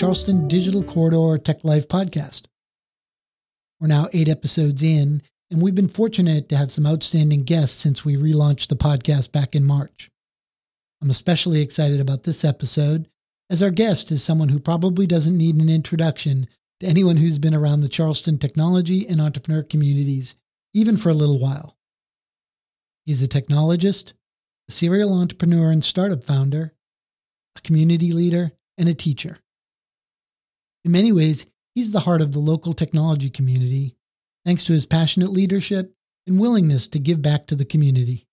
Charleston Digital Corridor Tech Life podcast. We're now eight episodes in, and we've been fortunate to have some outstanding guests since we relaunched the podcast back in March. I'm especially excited about this episode, as our guest is someone who probably doesn't need an introduction to anyone who's been around the Charleston technology and entrepreneur communities, even for a little while. He's a technologist, a serial entrepreneur and startup founder, a community leader, and a teacher. In many ways, he's the heart of the local technology community, thanks to his passionate leadership and willingness to give back to the community.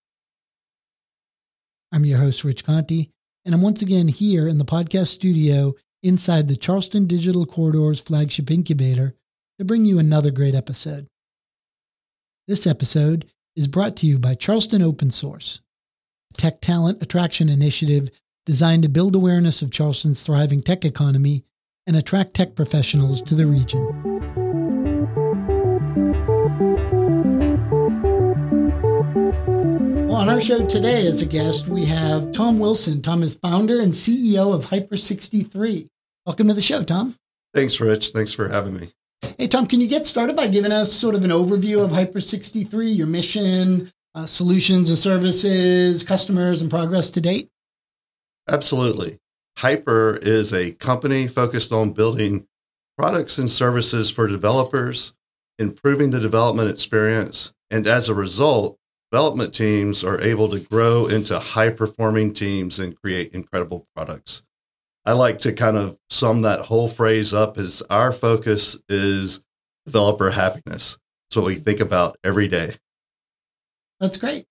I'm your host, Rich Conti, and I'm once again here in the podcast studio inside the Charleston Digital Corridor's flagship incubator to bring you another great episode. This episode is brought to you by Charleston Open Source, a tech talent attraction initiative designed to build awareness of Charleston's thriving tech economy and attract tech professionals to the region. Well, on our show today, as a guest, we have Tom Wilson. Tom is founder and CEO of Hyper63. Welcome to the show, Tom. Thanks, Rich. Thanks for having me. Hey, Tom, can you get started by giving us sort of an overview of Hyper63, your mission, uh, solutions and services, customers, and progress to date? Absolutely. Hyper is a company focused on building products and services for developers, improving the development experience, and as a result, development teams are able to grow into high performing teams and create incredible products. I like to kind of sum that whole phrase up as our focus is developer happiness. It's what we think about every day. That's great.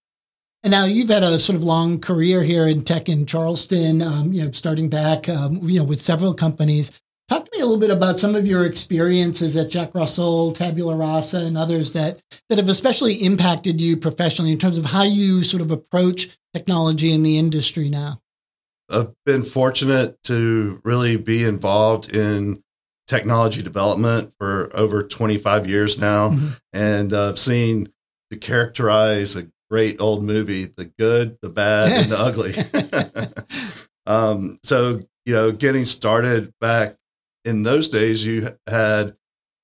And now you've had a sort of long career here in tech in Charleston, um, you know, starting back, um, you know, with several companies. Talk to me a little bit about some of your experiences at Jack Russell, Tabula Rasa, and others that that have especially impacted you professionally in terms of how you sort of approach technology in the industry now. I've been fortunate to really be involved in technology development for over 25 years now, mm-hmm. and I've seen to characterize a great old movie the good, the bad, and the ugly. um, so, you know, getting started back in those days, you had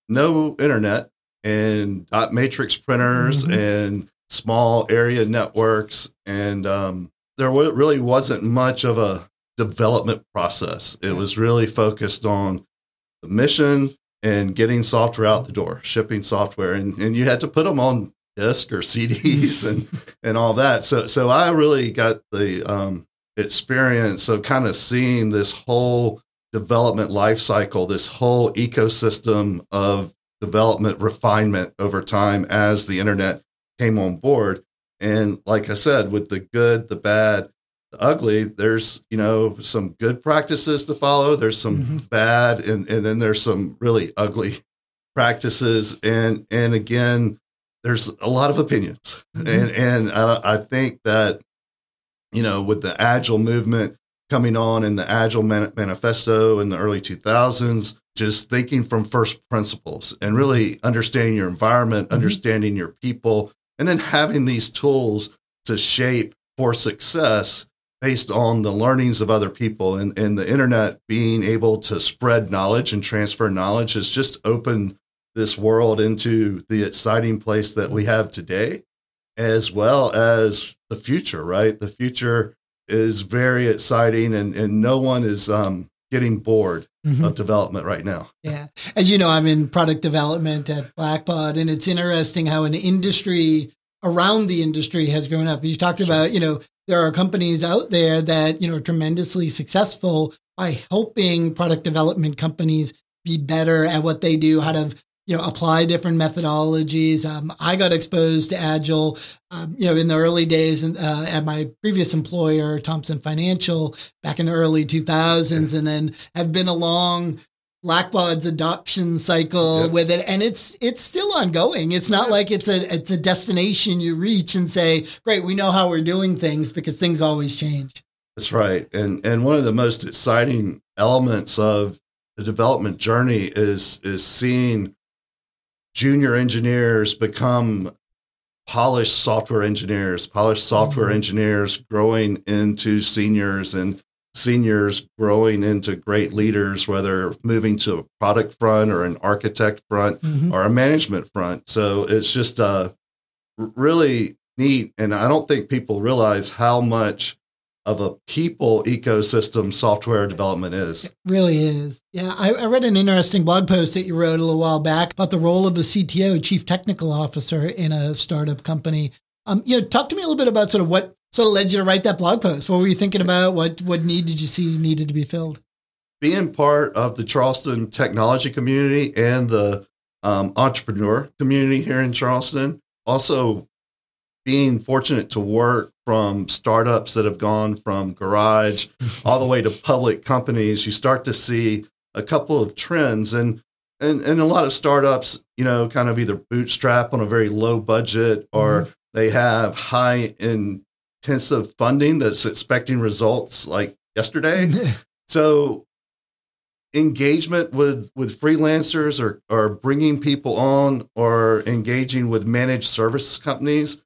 no internet and dot matrix printers mm-hmm. and small area networks. And um, there really wasn't much of a development process. It was really focused on the mission and getting software out the door, shipping software. And, and you had to put them on disc or CDs and and all that. So so I really got the um, experience of kind of seeing this whole development life cycle, this whole ecosystem of development refinement over time as the internet came on board. And like I said, with the good, the bad, the ugly, there's you know some good practices to follow. There's some mm-hmm. bad, and and then there's some really ugly practices. And and again, there's a lot of opinions, mm-hmm. and and I, I, think that you know with the agile movement coming on in the agile man- manifesto in the early 2000s, just thinking from first principles and really understanding your environment, mm-hmm. understanding your people, and then having these tools to shape for success based on the learnings of other people and, and the internet being able to spread knowledge and transfer knowledge has just opened this world into the exciting place that we have today, as well as the future, right? The future is very exciting and, and no one is um, getting bored mm-hmm. of development right now. Yeah. As you know, I'm in product development at Blackbaud, and it's interesting how an industry around the industry has grown up. You talked sure. about, you know, there are companies out there that, you know, are tremendously successful by helping product development companies be better at what they do, how to you know, apply different methodologies. Um, I got exposed to Agile, um, you know, in the early days uh, at my previous employer, Thomson Financial, back in the early 2000s, and then have been along Blackbaud's adoption cycle yep. with it, and it's it's still ongoing. It's not like it's a it's a destination you reach and say, "Great, we know how we're doing things," because things always change. That's right, and and one of the most exciting elements of the development journey is is seeing junior engineers become polished software engineers, polished software mm-hmm. engineers growing into seniors and seniors growing into great leaders, whether moving to a product front or an architect front mm-hmm. or a management front. So it's just uh, really neat. And I don't think people realize how much of a people ecosystem software development is. It really is. Yeah, I, I, read an interesting blog post that you wrote a little while back about the role of the CTO, Chief Technical Officer, in a startup company. Um, you know, talk to me a little bit about sort of what sort of led you to write that blog post. What were you thinking about? What what need did you see needed to be filled? Being part of the Charleston technology community and the um, entrepreneur community here in Charleston, also being fortunate to work from startups that have gone from garage all the way to public companies, you start to see a couple of trends and and and a lot of startups, you know, kind of either bootstrap on a very low budget or mm-hmm. they have high intensive funding that's expecting results like yesterday. so engagement with with freelancers or or bringing people on or engaging with managed services companies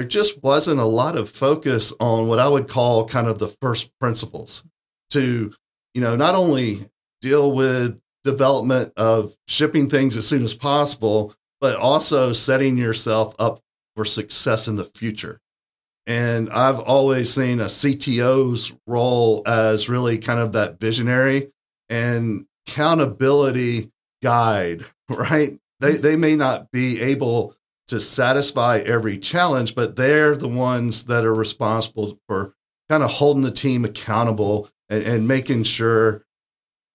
there just wasn't a lot of focus on what I would call kind of the first principles to, you know, not only deal with development of shipping things as soon as possible, but also setting yourself up for success in the future. And I've always seen a CTO's role as really kind of that visionary and accountability guide, right? They, they may not be able to satisfy every challenge, but they're the ones that are responsible for kind of holding the team accountable and, and making sure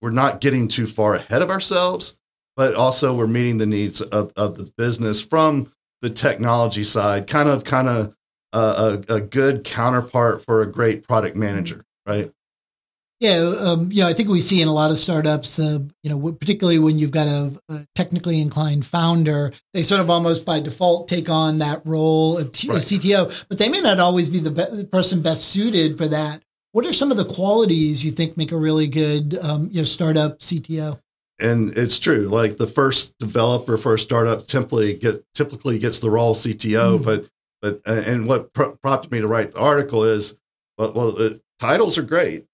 we're not getting too far ahead of ourselves, but also we're meeting the needs of, of the business from the technology side, kind of kind of a, a, good counterpart for a great product manager, right? Yeah, um, you know, I think we see in a lot of startups, uh, you know, particularly when you've got a, a, technically inclined founder, they sort of almost by default take on that role of t- right. CTO, but they may not always be the, be- the, person best suited for that. What are some of the qualities you think make a really good, um, you know, startup CTO? And it's true. Like the first developer for a startup typically get typically gets the role CTO, mm. but but and what pr- prompted me to write the article is well, well the titles are great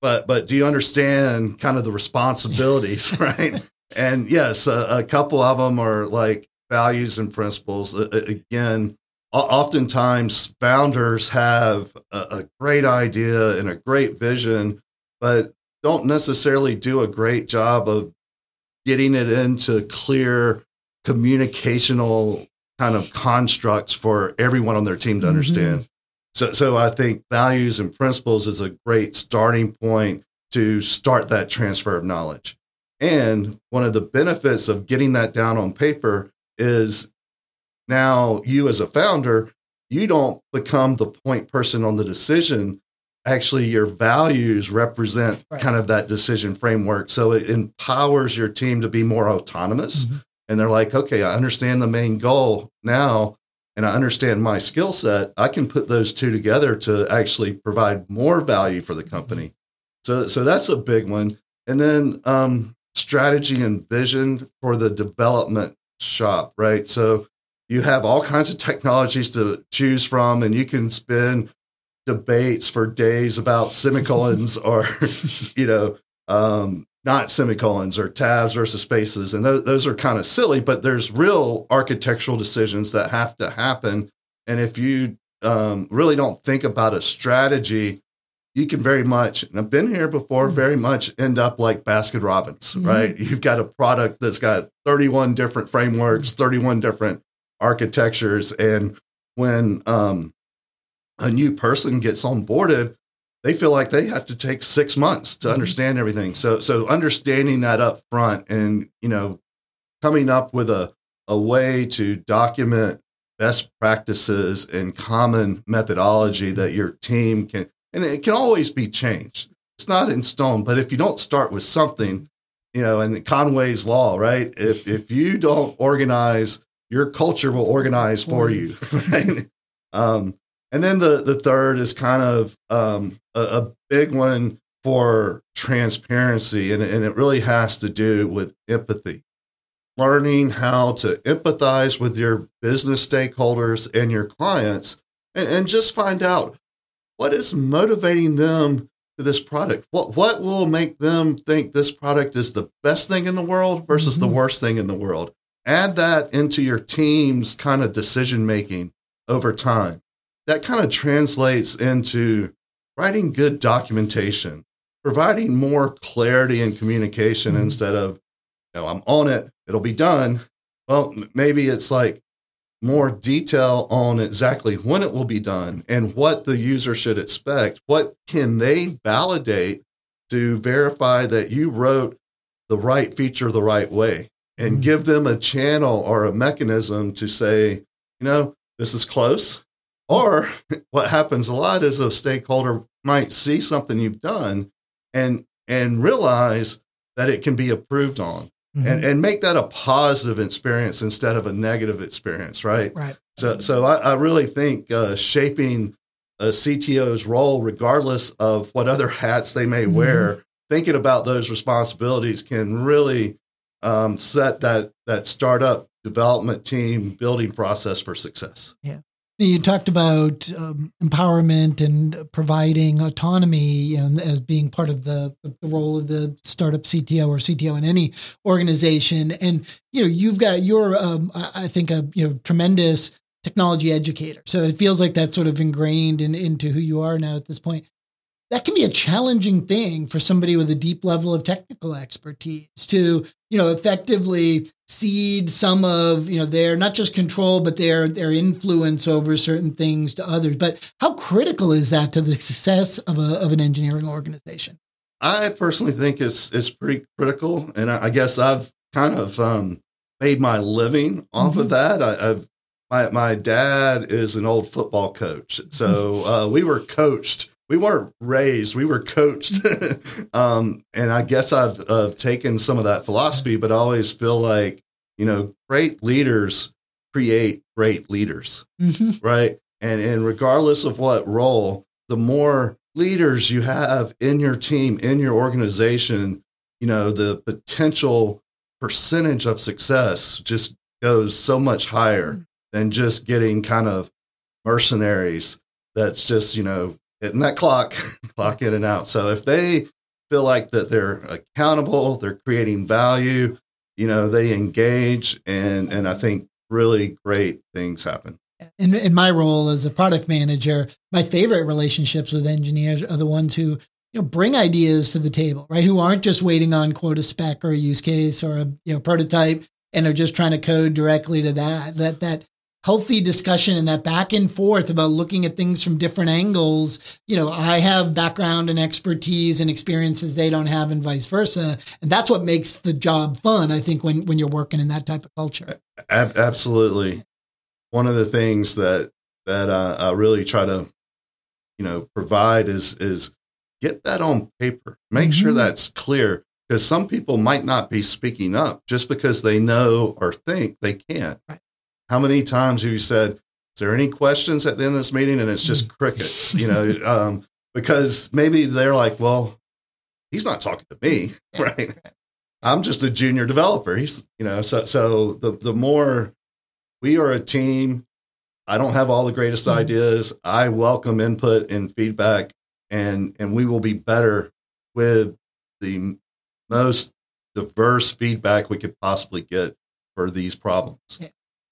but but do you understand kind of the responsibilities, right? and yes, a, a, couple of them are like values and principles. Uh, again, oftentimes founders have a, a great idea and a great vision, but don't necessarily do a great job of getting it into clear communicational kind of constructs for everyone on their team to mm-hmm. So, so I think values and principles is a great starting point to start that transfer of knowledge. And one of the benefits of getting that down on paper is now you as a founder, you don't become the point person on the decision. Actually, your values represent right. kind of that decision framework. So it empowers your team to be more autonomous. Mm-hmm. And they're like, okay, I understand the main goal now and I understand my skill set, I can put those two together to actually provide more value for the company. So, so that's a big one. And then um, strategy and vision for the development shop, right? So you have all kinds of technologies to choose from, and you can spend debates for days about semicolons or, you know, um, not semicolons or tabs versus spaces. And those, those are kind of silly, but there's real architectural decisions that have to happen. And if you um, really don't think about a strategy, you can very much, and I've been here before, mm-hmm. very much end up like Baskin Robbins, mm-hmm. right? You've got a product that's got 31 different frameworks, 31 different architectures. And when um, a new person gets onboarded, they feel like they have to take six months to mm-hmm. understand everything. So, so understanding that up front and, you know, coming up with a, a way to document best practices and common methodology that your team can, and it can always be changed. It's not in stone, but if you don't start with something, you know, and Conway's law, right? If, if you don't organize, your culture will organize for you, right? Um, and then the the third is kind of um, a, a, big one for transparency, and, and it really has to do with empathy. Learning how to empathize with your business stakeholders and your clients, and, and just find out what is motivating them to this product? What what will make them think this product is the best thing in the world versus mm-hmm. the worst thing in the world? Add that into your team's kind of decision making over time. That kind of translates into writing good documentation, providing more clarity and communication mm-hmm. instead of, you know, I'm on it, it'll be done. Well, maybe it's like more detail on exactly when it will be done and what the user should expect. What can they validate to verify that you wrote the right feature the right way and mm-hmm. give them a channel or a mechanism to say, you know, this is close. Or what happens a lot is a stakeholder might see something you've done and and realize that it can be approved on mm-hmm. and, and make that a positive experience instead of a negative experience, right? Right. So, so I, I really think uh, shaping a CTO's role, regardless of what other hats they may mm-hmm. wear, thinking about those responsibilities can really um, set that that startup development team building process for success. Yeah. You talked about um, empowerment and providing autonomy as being part of the, the role of the startup CTO or CTO in any organization. And you know, you've got your, um, I think, a you know tremendous technology educator. So it feels like that's sort of ingrained in, into who you are now at this point that can be a challenging thing for somebody with a deep level of technical expertise to you know effectively cede some of you know their not just control but their their influence over certain things to others. But how critical is that to the success of a of an engineering organization? I personally think it's it's pretty critical. And i, I guess i've kind of um, made my living off mm-hmm. of that. I, have my my dad is an old football coach. So uh, we were coached we weren't raised, we were coached. um, and I guess I've uh, taken some of that philosophy, but I always feel like, you know, great leaders create great leaders, mm-hmm. right? And, and regardless of what role, the more leaders you have in your team, in your organization, you know, the potential percentage of success just goes so much higher mm. than just getting kind of mercenaries that's just, you know, hitting that clock, clock in and out. So if they feel like that they're accountable, they're creating value, you know, they engage and and I think really great things happen. In, in my role as a product manager, my favorite relationships with engineers are the ones who you know bring ideas to the table, right? Who aren't just waiting on quote a spec or a use case or a you know prototype and are just trying to code directly to that. That that healthy discussion and that back and forth about looking at things from different angles. You know, I have background and expertise and experiences they don't have, and vice versa. And that's what makes the job fun, I think, when, when you're working in that type of culture. absolutely. One of the things that that uh, I really try to, you know, provide is is get that on paper. Make mm-hmm. sure that's clear because some people might not be speaking up just because they know or think they can't. Right. How many times have you said, "Is there any questions at the end of this meeting?" And it's just crickets, you know, um, because maybe they're like, "Well, he's not talking to me, right? I'm just a junior developer." He's, you know, so so the the more we are a team. I don't have all the greatest mm-hmm. ideas. I welcome input and feedback, and and we will be better with the most diverse feedback we could possibly get for these problems. Yeah.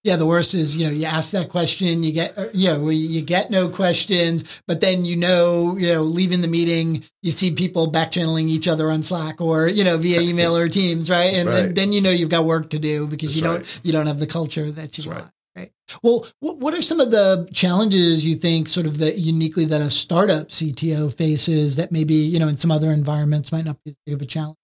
Yeah, the worst is, you know, you ask that question, you get, you know, you get no questions, but then you know, you know, leaving the meeting, you see people back channeling each other on Slack or, you know, via email or Teams, right? And, right. then you know you've got work to do because That's you don't, right. you don't have the culture that you That's want. Right. Right. Well, what are some of the challenges you think, sort of that uniquely that a startup CTO faces that maybe you know in some other environments might not be as big of a challenge?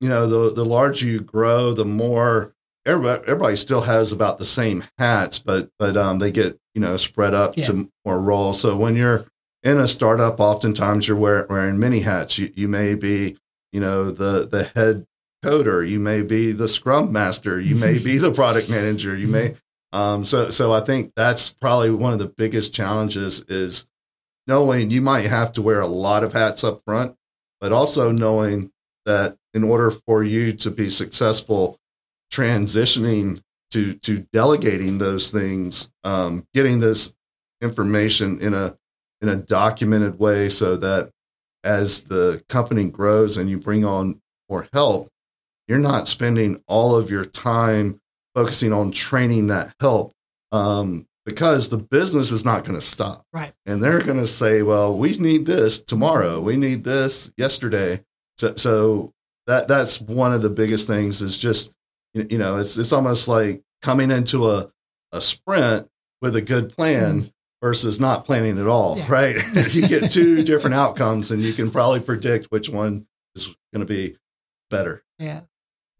You know, the the larger you grow, the more everybody, everybody still has about the same hats, but but um, they get you know spread up yeah. to more roles. So when you're in a startup, oftentimes you're wearing, wearing many hats. You you may be you know the the head coder, you may be the scrum master, you may be the product manager, you may. Um, so so I think that's probably one of the biggest challenges is knowing you might have to wear a lot of hats up front, but also knowing that in order for you to be successful transitioning to to delegating those things, um, getting this information in a in a documented way so that as the company grows and you bring on more help, you're not spending all of your time focusing on training that help um, because the business is not going to stop. Right. And they're going to say, well, we need this tomorrow. We need this yesterday. So, so that that's one of the biggest things is just, you know, it's, it's almost like coming into a, a sprint with a good plan. Mm. Versus not planning at all, yeah. right? you get two different outcomes, and you can probably predict which one is going to be better. Yeah.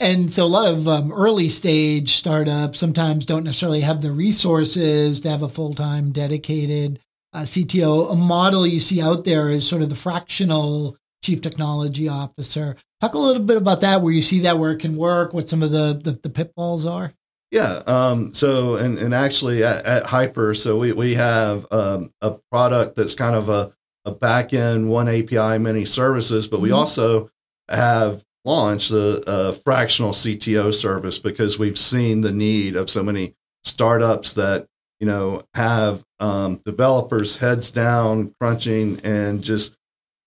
And so a lot of um, early stage startups sometimes don't necessarily have the resources to have a full time dedicated uh, CTO. A model you see out there is sort of the fractional chief technology officer. Talk a little bit about that, where you see that where it can work, what some of the, the, the pitfalls are. Yeah. Um, so, and, and actually at, at, Hyper, so we, we have um, a product that's kind of a, a back end, one API, many services, but we mm-hmm. also have launched the uh, fractional CTO service because we've seen the need of so many startups that you know have um, developers heads down crunching and just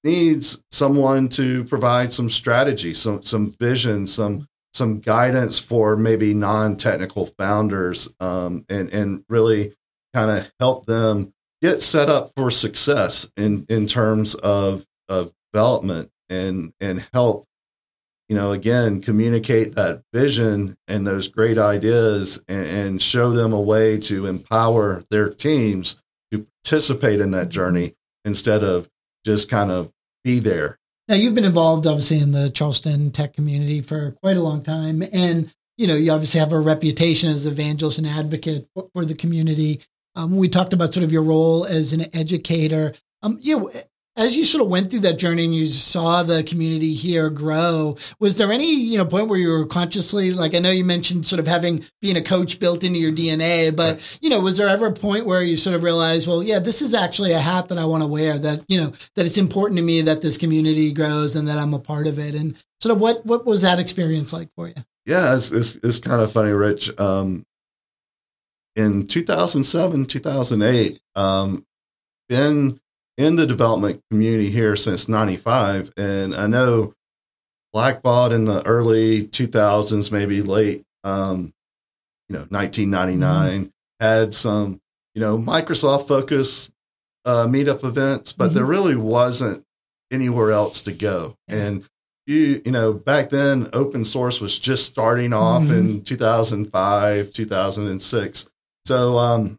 needs someone to provide some strategy, some some vision, some some guidance for maybe non-technical founders, um, and and really kind of help them get set up for success in in terms of of development and and help you know, again, communicate that vision and those great ideas and, and, show them a way to empower their teams to participate in that journey instead of just kind of be there. Now, you've been involved obviously in the Charleston tech community for quite a long time. And, you know, you obviously have a reputation as evangelist and advocate for, the community. Um, we talked about sort of your role as an educator. Um, you know, as you sort of went through that journey and you saw the community here grow, was there any, you know, point where you were consciously like I know you mentioned sort of having being a coach built into your DNA, but right. you know, was there ever a point where you sort of realized, well, yeah, this is actually a hat that I want to wear that, you know, that it's important to me that this community grows and that I'm a part of it. And sort of what what was that experience like for you? Yeah, it's it's, it's kind of funny, Rich. Um, in 2007, 2008, um, Ben in the development community here since 95. And I know Blackbaud in the early 2000s, maybe late, um, you know, 1999 mm-hmm. had some, you know, Microsoft focus uh, meetup events, but mm-hmm. there really wasn't anywhere else to go. And you, you know, back then open source was just starting off mm-hmm. in 2005, 2006. So, um,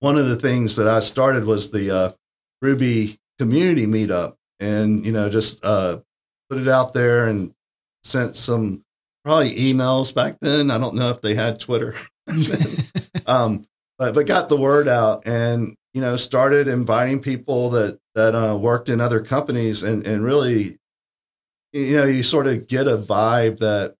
one of the things that I started was the uh, Ruby community meetup and, you know, just uh, put it out there and sent some probably emails back then. I don't know if they had Twitter. um, but, but got the word out and, you know, started inviting people that, that uh, worked in other companies and, and really, you know, you sort of get a vibe that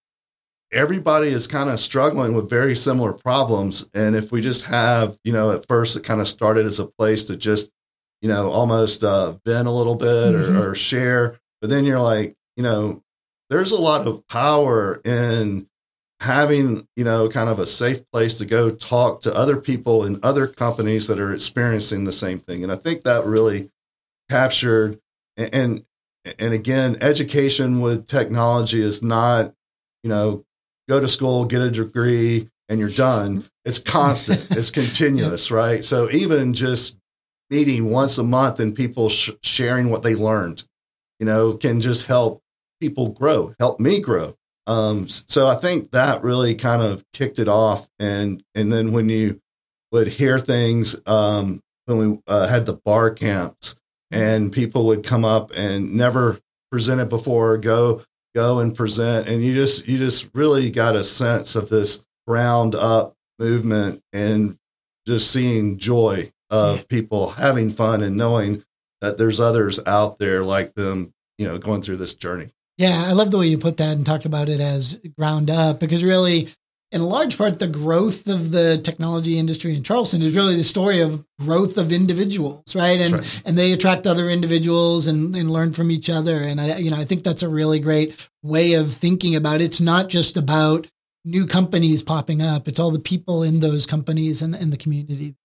everybody is kind of struggling with very similar problems. And if we just have, you know, at first it kind of started as a place to just you know, almost uh, vent a little bit mm-hmm. or, or share. But then you're like, you know, there's a lot of power in having you know kind of a safe place to go talk to other people in other companies that are experiencing the same thing and i think that really captured and and again education with technology is not you know go to school get a degree and you're done it's constant it's continuous right so even just meeting once a month and people sh- sharing what they learned, you know, can just help people grow, help me grow. Um, so I think that really kind of kicked it off. And, and then when you would hear things, um, when we uh, had the bar camps and people would come up and never presented before, go, go and present. And you just, you just really got a sense of this ground up movement and just seeing joy of people having fun and knowing that there's others out there like them, you know, going through this journey. Yeah, I love the way you put that and talked about it as ground up because really, in large part, the growth of the technology industry in Charleston is really the story of growth of individuals, right? And right. and they attract other individuals and, and learn from each other. And I, you know, I think that's a really great way of thinking about it. It's not just about new companies popping up; it's all the people in those companies and, and the community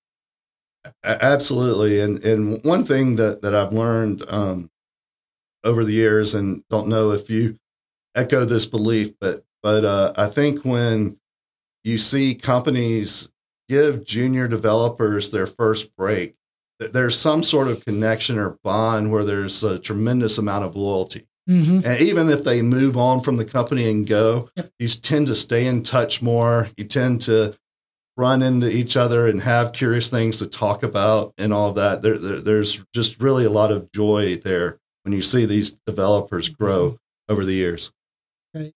Absolutely, and and one thing that that I've learned, um, over the years, and don't know if you echo this belief, but but uh, I think when you see companies give junior developers their first break, there's some sort of connection or bond where there's a tremendous amount of loyalty. Mm-hmm. And even if they move on from the company and go, yep. you tend to stay in touch more. You tend to run into each other and have curious things to talk about and all that. There, there, there's just really a lot of joy there when you see these developers grow over the years. Right.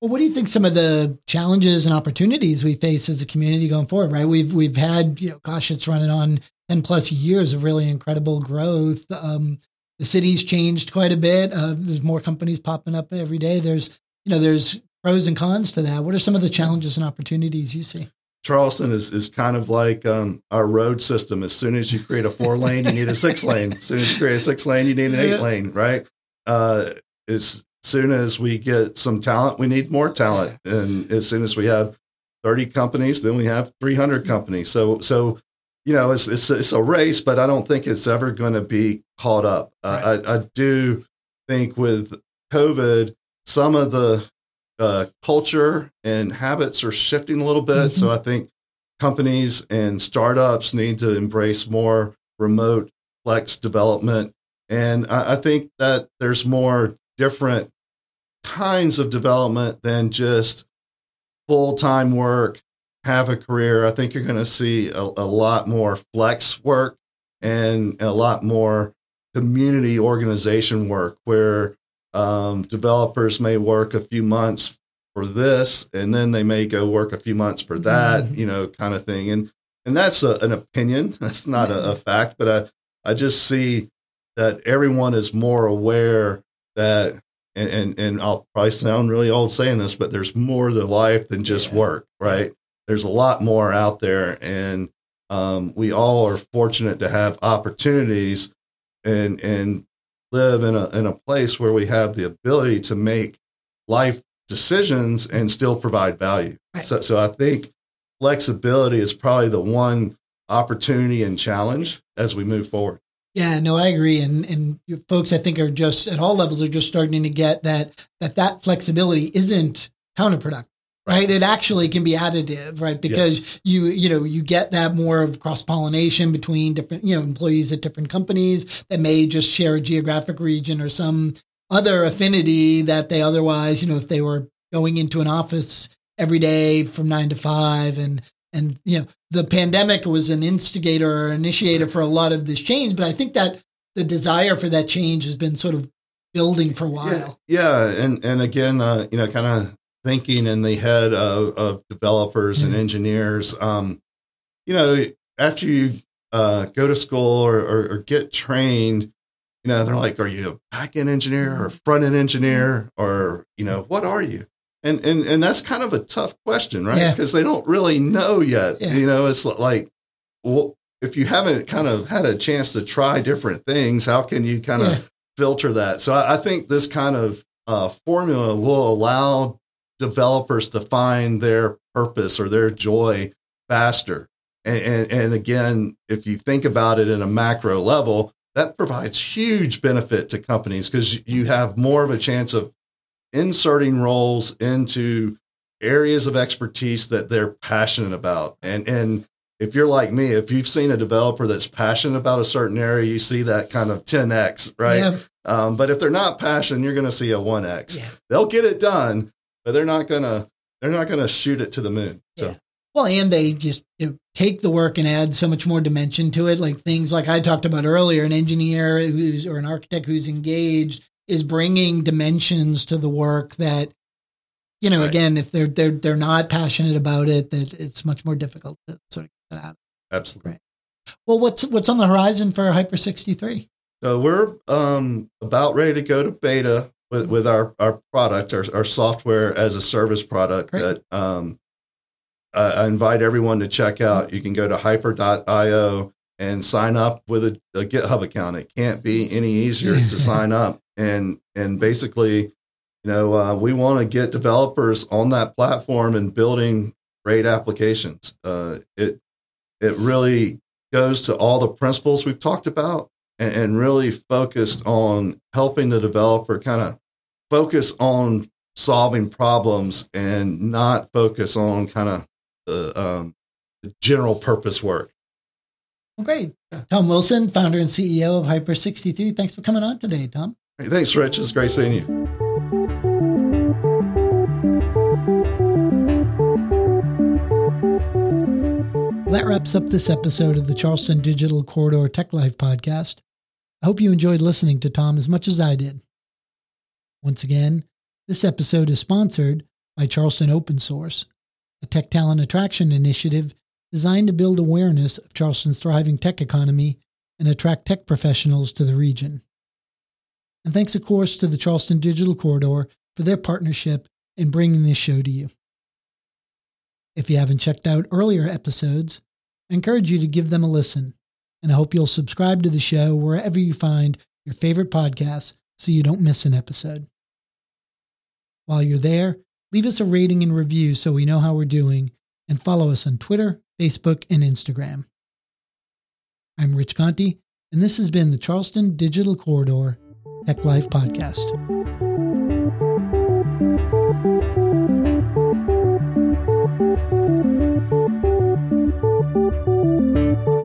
Well, what do you think some of the challenges and opportunities we face as a community going forward? Right, we've we've had you know, gosh, it's running on ten plus years of really incredible growth. Um, the city's changed quite a bit. Uh, there's more companies popping up every day. There's you know there's pros and cons to that. What are some of the challenges and opportunities you see? Charleston is, is kind of like um, our road system. As soon as you create a four lane, you need a six lane. As soon as you create a six lane, you need an eight lane, right? Uh, as soon as we get some talent, we need more talent. And as soon as we have 30 companies, then we have 300 companies. So, so you know, it's, it's, it's a race, but I don't think it's ever going to be caught up. Uh, I, I do think with COVID, some of the uh, culture and habits are shifting a little bit. Mm-hmm. So I think companies and startups need to embrace more remote flex development. And I, I think that there's more different kinds of development than just full time work, have a career. I think you're going to see a, a lot more flex work and a lot more community organization work where um, developers may work a few months for this, and then they may go work a few months for that, mm-hmm. you know, kind of thing. And and that's a, an opinion. That's not a, a fact, but I I just see that everyone is more aware that and, and, and I'll probably sound really old saying this, but there's more to life than just yeah. work, right? There's a lot more out there, and um, we all are fortunate to have opportunities and and live in a in a place where we have the ability to make life decisions and still provide value. Right. So so I think flexibility is probably the one opportunity and challenge as we move forward. Yeah, no, I agree, and and folks, I think are just at all levels are just starting to get that that that flexibility isn't counterproductive right? It actually can be additive right? Because yes. you you know you get that more of cross pollination between different you know employees at different companies that may just share a geographic region or some other affinity that they otherwise you know if they were going into an office every day from 9 to 5 and and you know the pandemic was an instigator or initiator for a lot of this change but i think that the desire for that change has been sort of building for a while. Yeah, yeah. and and again uh, you know kind of thinking in the head of, of developers mm-hmm. and engineers. Um, you know, after you uh, go to school or, or, or, get trained, you know, they're like, are you a back end engineer or mm-hmm. front end engineer or, you know, what are you? And, and, and that's kind of a tough question, right? Because yeah. they don't really know yet. Yeah. You know, it's like, well, if you haven't kind of had a chance to try different things, how can you kind of filter that? So I, I think this kind of uh, formula will allow developers to find their purpose or their joy faster. And, and, and, again, if you think about it in a macro level, that provides huge benefit to companies because you have more of a chance of inserting roles into areas of expertise that they're passionate about. And, and if you're like me, if you've seen a developer that's passionate about a certain area, you see that kind of 10x, right? Yeah. Um, but if they're not passionate, you're going to see a 1x. Yeah. They'll get it done, but they're not gonna they're not gonna shoot it to the moon. So. Yeah. Well, and they just you know, take the work and add so much more dimension to it. Like things like I talked about earlier, an engineer who's or an architect who's engaged is bringing dimensions to the work that, you know, right. again, if they're they're they're not passionate about it, that it's much more difficult to sort of get that out. Absolutely. Right. Well, what's what's on the horizon for Hyper sixty three? So we're um, about ready to go to beta with, with our, our product, our, our software as a service product Great. that um, I invite everyone to check out. You can go to hyper.io and sign up with a, a GitHub account. It can't be any easier to sign up. And, and basically, you know, uh, we want to get developers on that platform and building great applications. Uh, it, it really goes to all the principles we've talked about and, and really focused on helping the developer kind of focus on solving problems and not focus on kind of the, um, the general purpose work. Great. Tom Wilson, founder and CEO of Hyper 63. Thanks for coming on today, Tom. Hey, thanks, Rich. It's great seeing you. that wraps up this episode of the Charleston Digital Corridor Tech Life podcast. I hope you enjoyed listening to Tom as much as I did. Once again, this episode is sponsored by Charleston Open Source, a tech talent attraction initiative designed to build awareness of Charleston's thriving tech economy and attract tech professionals to the region. And thanks, of course, to the Charleston Digital Corridor for their partnership in bringing this show to you. If you haven't checked out earlier episodes, I encourage you to give them a listen, and I hope you'll subscribe to the show wherever you find your favorite podcasts so you don't miss an episode. While you're there, leave us a rating and review so we know how we're doing, and follow us on Twitter, Facebook, and Instagram. I'm Rich Conti, and this has been the Charleston Digital Corridor Tech Life Podcast.